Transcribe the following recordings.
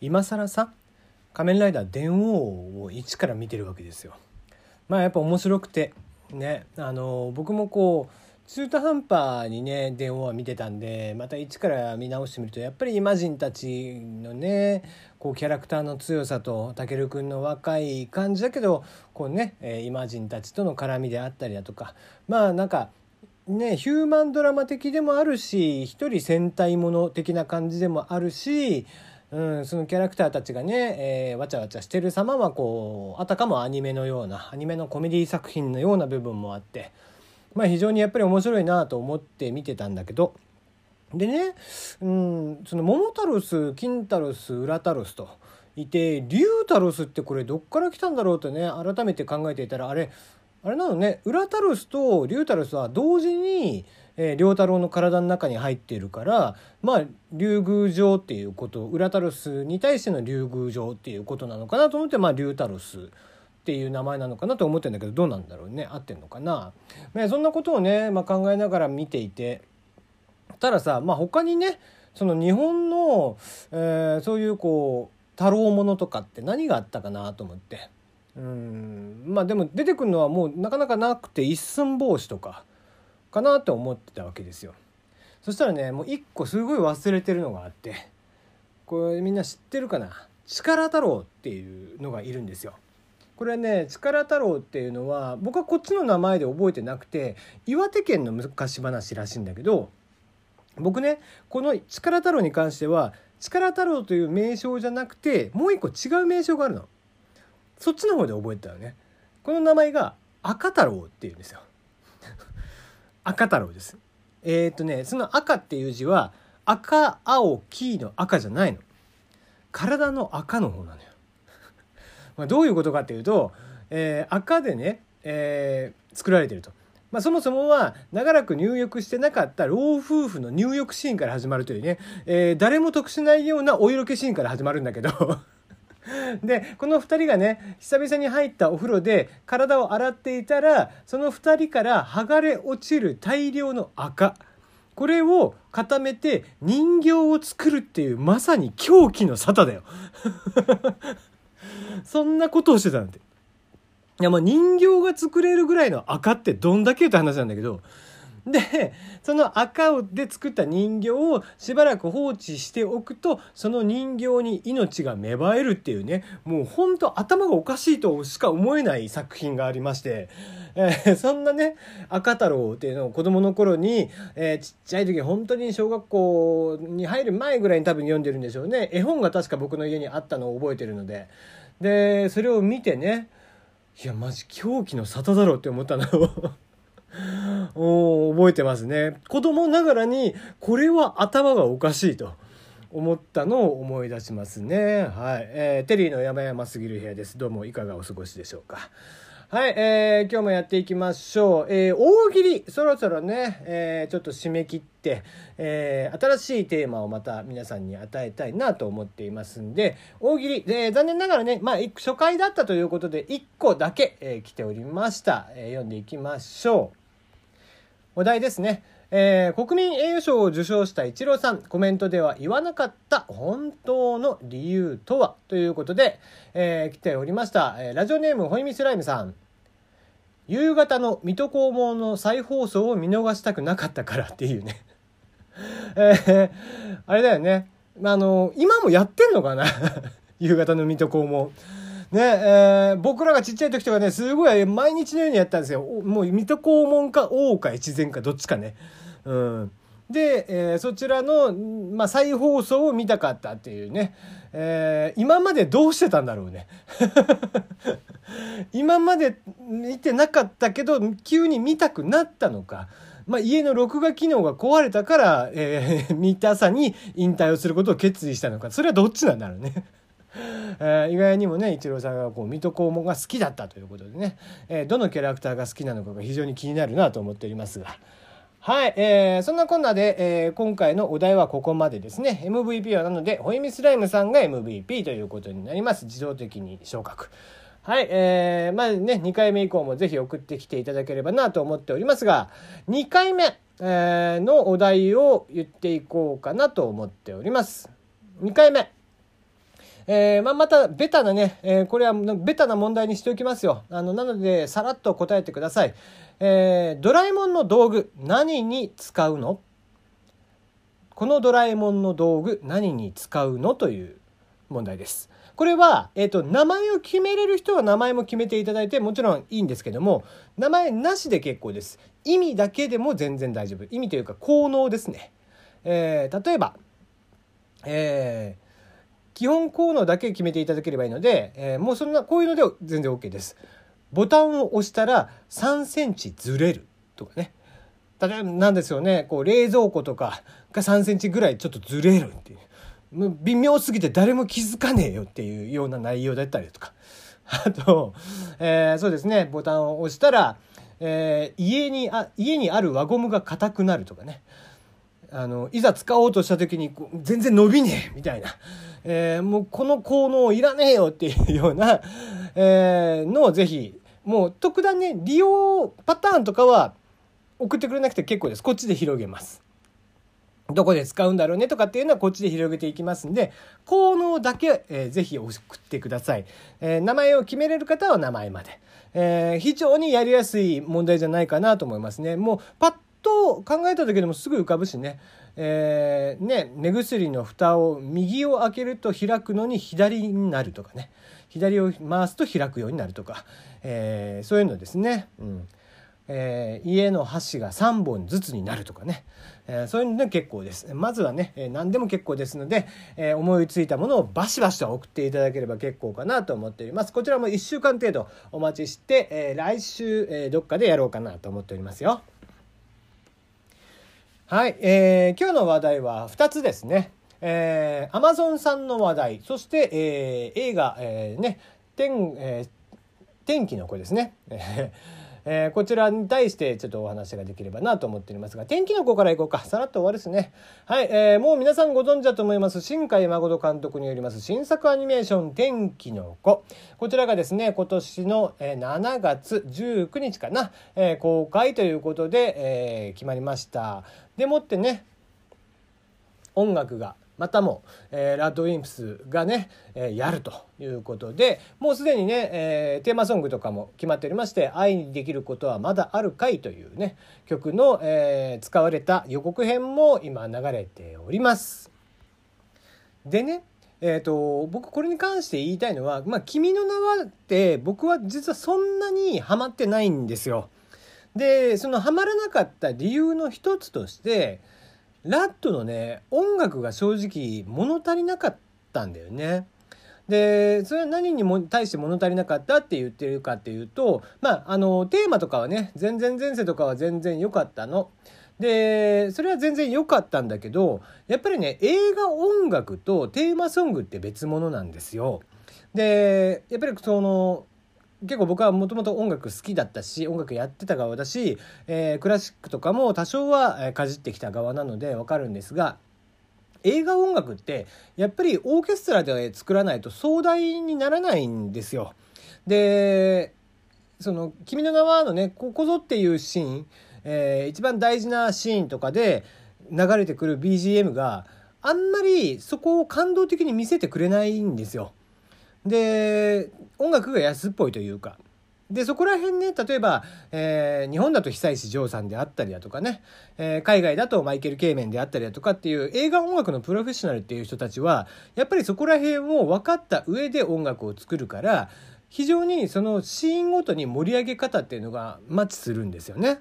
今更さ仮面ライダー電王を一から見てるわけですよ。まあやっぱ面白くてねあの僕もこう中途半端にね電王は見てたんでまた一から見直してみるとやっぱりイマジンたちのねこうキャラクターの強さとたけるくんの若い感じだけどこうねイマジンたちとの絡みであったりだとかまあなんかねヒューマンドラマ的でもあるし一人戦隊もの的な感じでもあるしうん、そのキャラクターたちがね、えー、わちゃわちゃしてる様はこうあたかもアニメのようなアニメのコメディ作品のような部分もあってまあ非常にやっぱり面白いなと思って見てたんだけどでね、うん、その桃太郎ス金太郎ス裏太郎スといて竜太郎スってこれどっから来たんだろうとね改めて考えていたらあれあれなのね裏太郎スと竜太郎スは同時にえー、良太郎の体の中に入っているからまあ竜宮城っていうことウラタロスに対しての竜宮城っていうことなのかなと思ってまあ竜太郎スっていう名前なのかなと思ってんだけどどうなんだろうね。合ってんのかな、ね、そんなことをね、まあ、考えながら見ていてたださ、まあ、他にねその日本の、えー、そういうこう太郎ものとかって何があったかなと思って。うん。まあでも出てくるのはもうなかなかなくて一寸法師とかかなって思ってたわけですよ。そしたらねもう一個すごい忘れてるのがあってこれみんな知ってるかな？力太郎っていうのがいるんですよ。これね力太郎っていうのは僕はこっちの名前で覚えてなくて岩手県の昔話らしいんだけど僕ねこの力太郎に関しては力太郎という名称じゃなくてもう一個違う名称があるの。そっちの方で覚えてたよね。この名前が赤太郎っていうんですよ。赤太郎です。えっ、ー、とねその赤っていう字は赤青黄の赤じゃないの。体の赤の方なのよ。まあどういうことかっていうと、えー、赤でね、えー、作られてると。まあ、そもそもは長らく入浴してなかった老夫婦の入浴シーンから始まるというね、えー、誰も得しないようなお色気シーンから始まるんだけど でこの2人がね久々に入ったお風呂で体を洗っていたらその2人から剥がれ落ちる大量の赤これを固めて人形を作るっていうまさに狂気の沙汰だよ そんなことをしてたなんて。いやまあ人形が作れるぐらいの赤ってどんだけって話なんだけど でその赤で作った人形をしばらく放置しておくとその人形に命が芽生えるっていうねもうほんと頭がおかしいとしか思えない作品がありまして、えー、そんなね赤太郎っていうのを子供の頃に、えー、ちっちゃい時本当に小学校に入る前ぐらいに多分読んでるんでしょうね。絵本が確か僕の家にあったのを覚えてるので。でそれを見てねいやマジ狂気の沙汰だろうって思ったの。お覚えてますね。子供ながらにこれは頭がおかしいと。思ったのを思い出しますね。はい、えー、テリーの山々すぎる部屋です。どうもいかがお過ごしでしょうか。はい、えー、今日もやっていきましょう。えー、大喜利、そろそろね、えー、ちょっと締め切って、えー、新しいテーマをまた皆さんに与えたいなと思っていますんで、大喜利、えー、残念ながらね、まあ、初回だったということで、1個だけ、えー、来ておりました。えー、読んでいきましょう。お題ですね。えー、国民栄誉賞を受賞したイチローさん、コメントでは言わなかった本当の理由とは？ということで、えー、来ておりました。え、ラジオネームホイミスライムさん。夕方の水戸黄門の再放送を見逃したくなかったからっていうね。えー、あれだよね。あの、今もやってんのかな？夕方の水戸黄門。ね、えー、僕らがちっちゃい時とかね、すごい毎日のようにやったんですよ。もう水戸黄門か大岡越前かどっちかね。うん。で、えー、そちらの、まあ、再放送を見たかったっていうね、えー、今までどうしてたんだろうね。今まで見てなかったけど、急に見たくなったのか。まあ、家の録画機能が壊れたから、えー、見たさに引退をすることを決意したのか。それはどっちなんだろうね。えー、意外にもねイチローさんがこう水戸黄門が好きだったということでね、えー、どのキャラクターが好きなのかが非常に気になるなと思っておりますが。はい、えー、そんなこんなで、えー、今回のお題はここまでですね。MVP はなので、ホイミスライムさんが MVP ということになります。自動的に昇格。はい、えー、まあね、2回目以降もぜひ送ってきていただければなと思っておりますが、2回目、えー、のお題を言っていこうかなと思っております。2回目。えー、まあ、またベタなね、えー、これはベタな問題にしておきますよ。あの、なので、さらっと答えてください。えー、ドラえもんの道具、何に使うの？このドラえもんの道具、何に使うの？という問題です。これは、えっ、と、名前を決めれる人は名前も決めていただいて、もちろんいいんですけども、名前なしで結構です。意味だけでも全然大丈夫。意味というか、効能ですね。えー、例えば、えー、基本効能だけ決めていただければいいので、えー、もうそんなこういうので全然 OK です。ボタンを押したら3センチずれるとかね。例えばなんですよね、こう冷蔵庫とかが3センチぐらいちょっとずれるっていう。微妙すぎて誰も気づかねえよっていうような内容だったりとか。あと、えー、そうですね、ボタンを押したら、えー、家にあ、家にある輪ゴムが硬くなるとかね。あの、いざ使おうとした時に全然伸びねえみたいな。えー、もうこの効能いらねえよっていうような、えー、のをぜひ、もう特段ね、利用パターンとかは送ってくれなくて結構です。こっちで広げます。どこで使うんだろうねとかっていうのはこっちで広げていきますんで、効能だけ、えー、ぜひ送ってください。えー、名前を決めれる方は名前まで。えー、非常にやりやすい問題じゃないかなと思いますね。もうパッと考えただけでもすぐ浮かぶしね。えー、ね、目薬の蓋を右を開けると開くのに左になるとかね。左を回すと開くようになるとか。えー、そういうのですね。うんえー、家の箸が3本ずつになるとかね、えー、そういうので結構です。まずはね、えー、何でも結構ですので、え思いついたものをバシバシと送っていただければ結構かなと思っております。こちらも1週間程度お待ちして、え来週、えどっかでやろうかなと思っておりますよ。はい、えー、今日の話題は2つですね。えー、アマゾンさんの話題、そして、えー、映画、えー、ね、天、えー、天気の子ですね。えー、こちらに対してちょっとお話ができればなと思っておりますが、天気の子からいこうか。さらっと終わるですね。はい、えー、もう皆さんご存知だと思います、新海誠監督によります新作アニメーション、天気の子。こちらがですね、今年の7月19日かな、えー、公開ということで、えー、決まりました。でもってね、音楽がまたも、えー、ラッドウィンプスがね、えー、やるということでもうすでにね、えー、テーマソングとかも決まっておりまして「愛にできることはまだあるかい」というね曲の、え、使われた予告編も今流れております。でねえーと、僕これに関して言いたいのは「まあ、君の名は」って僕は実はそんなにハマってないんですよ。でそのハマらなかった理由の一つとしてラットのね音楽が正直物足りなかったんだよね。でそれは何にも対して物足りなかったって言ってるかっていうとまああのテーマとかはね全然前世とかは全然良かったの。でそれは全然良かったんだけどやっぱりね映画音楽とテーマソングって別物なんですよ。でやっぱりその結構僕はもともと音楽好きだったし音楽やってた側だし、えー、クラシックとかも多少はかじってきた側なのでわかるんですが映画音楽ってやっぱりオーケストラで作らないと壮大にならないんですよ。でその「君の名は」のねここぞっていうシーン、えー、一番大事なシーンとかで流れてくる BGM があんまりそこを感動的に見せてくれないんですよ。で音楽が安っぽいというかでそこら辺ね例えば、えー、日本だと久石譲さんであったりだとかね、えー、海外だとマイケル・ケイメンであったりだとかっていう映画音楽のプロフェッショナルっていう人たちはやっぱりそこら辺を分かった上で音楽を作るから非常にそのシーンごとに盛り上げ方っていうのがマッチするんですよね。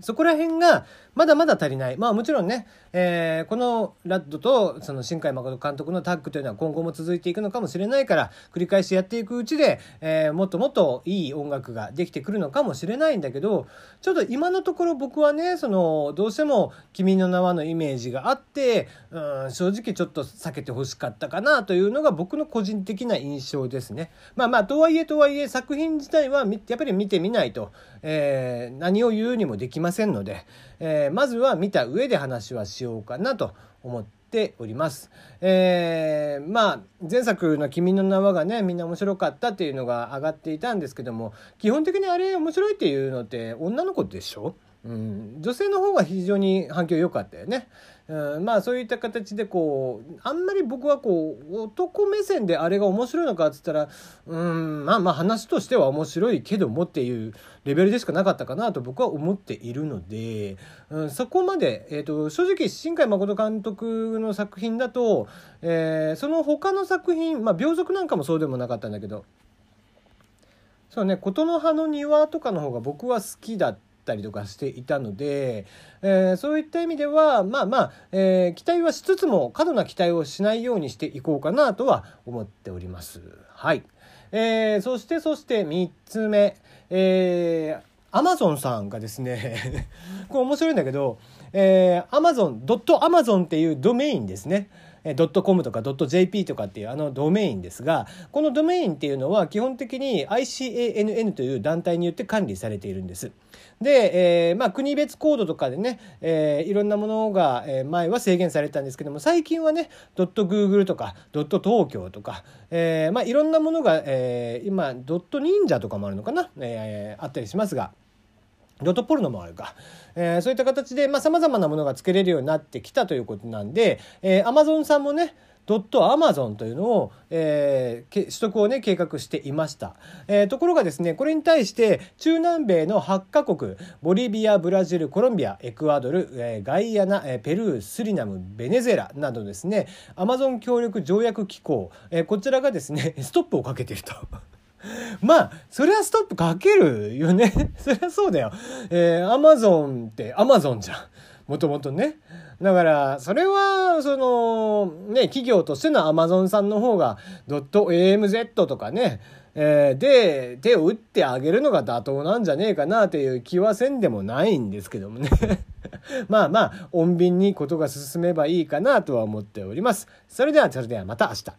そこら辺がまだまだ足りない。まあもちろんね、えー、このラッドとその新海誠監督のタッグというのは今後も続いていくのかもしれないから、繰り返しやっていくうちで、えー、もっともっといい音楽ができてくるのかもしれないんだけど、ちょっと今のところ僕はね、その、どうしても君の名はのイメージがあって、うん、正直ちょっと避けてほしかったかなというのが僕の個人的な印象ですね。まあまあ、とはいえとはいえ作品自体はやっぱり見てみないと、えー、何を言うにもできませんので、えー、まずは見た上で話はしようかなと思っております。えー、まあ前作の「君の名は」がねみんな面白かったっていうのが上がっていたんですけども基本的にあれ面白いっていうのって女の子でしょ？うん、女性の方が非常に反響良かったよね。うん、まあそういった形でこうあんまり僕はこう男目線であれが面白いのかっつったらうんまあまあ話としては面白いけどもっていうレベルでしかなかったかなと僕は思っているので、うん、そこまで、えーと、正直新海誠監督の作品だと、えー、その他の作品まあ秒速なんかもそうでもなかったんだけどそうね琴の葉の庭とかの方が僕は好きだった。ったりとかしていたので、えー、そういった意味ではまあまあ、えー、期待はしつつも過度な期待をしないようにしていこうかなとは思っております。はい。えー、そしてそして3つ目、えー、アマゾンさんがですね これ面白いんだけど、えー、アマゾン、ドットアマゾンっていうドメインですね。ドットコムとかドット JP とかっていうあのドメインですがこのドメインっていうのは基本的に ICANN という団体によって管理されているんです。で、えー、まあ、国別コードとかでね、えー、いろんなものが、えー、前は制限されたんですけども最近はねドット Google とかドット東京とか、えーまあ、いろんなものが、えー、今ドット忍者とかもあるのかな、えー、あったりしますが。ドットポルノもあるか。えー、そういった形でさ、まあ、様々なものが作れるようになってきたということなんで、えー、アマゾンさんもね、ドットアマゾンというのを、えー、取得をね、計画していました。えー、ところがですね、これに対して中南米の8カ国、ボリビア、ブラジル、コロンビア、エクアドル、えー、ガイアナ、え、ペルー、スリナム、ベネズエラなどですね、アマゾン協力条約機構、え、こちらがですね、ストップをかけていると。まあ、それはストップかけるよね。そりゃそうだよ。えー、アマゾンってアマゾンじゃん。もともとね。だから、それは、その、ね、企業としてのアマゾンさんの方が、ドット AMZ とかね、えー、で、手を打ってあげるのが妥当なんじゃねえかなという気はせんでもないんですけどもね。まあまあ、穏便にことが進めばいいかなとは思っております。それでは、それではまた明日。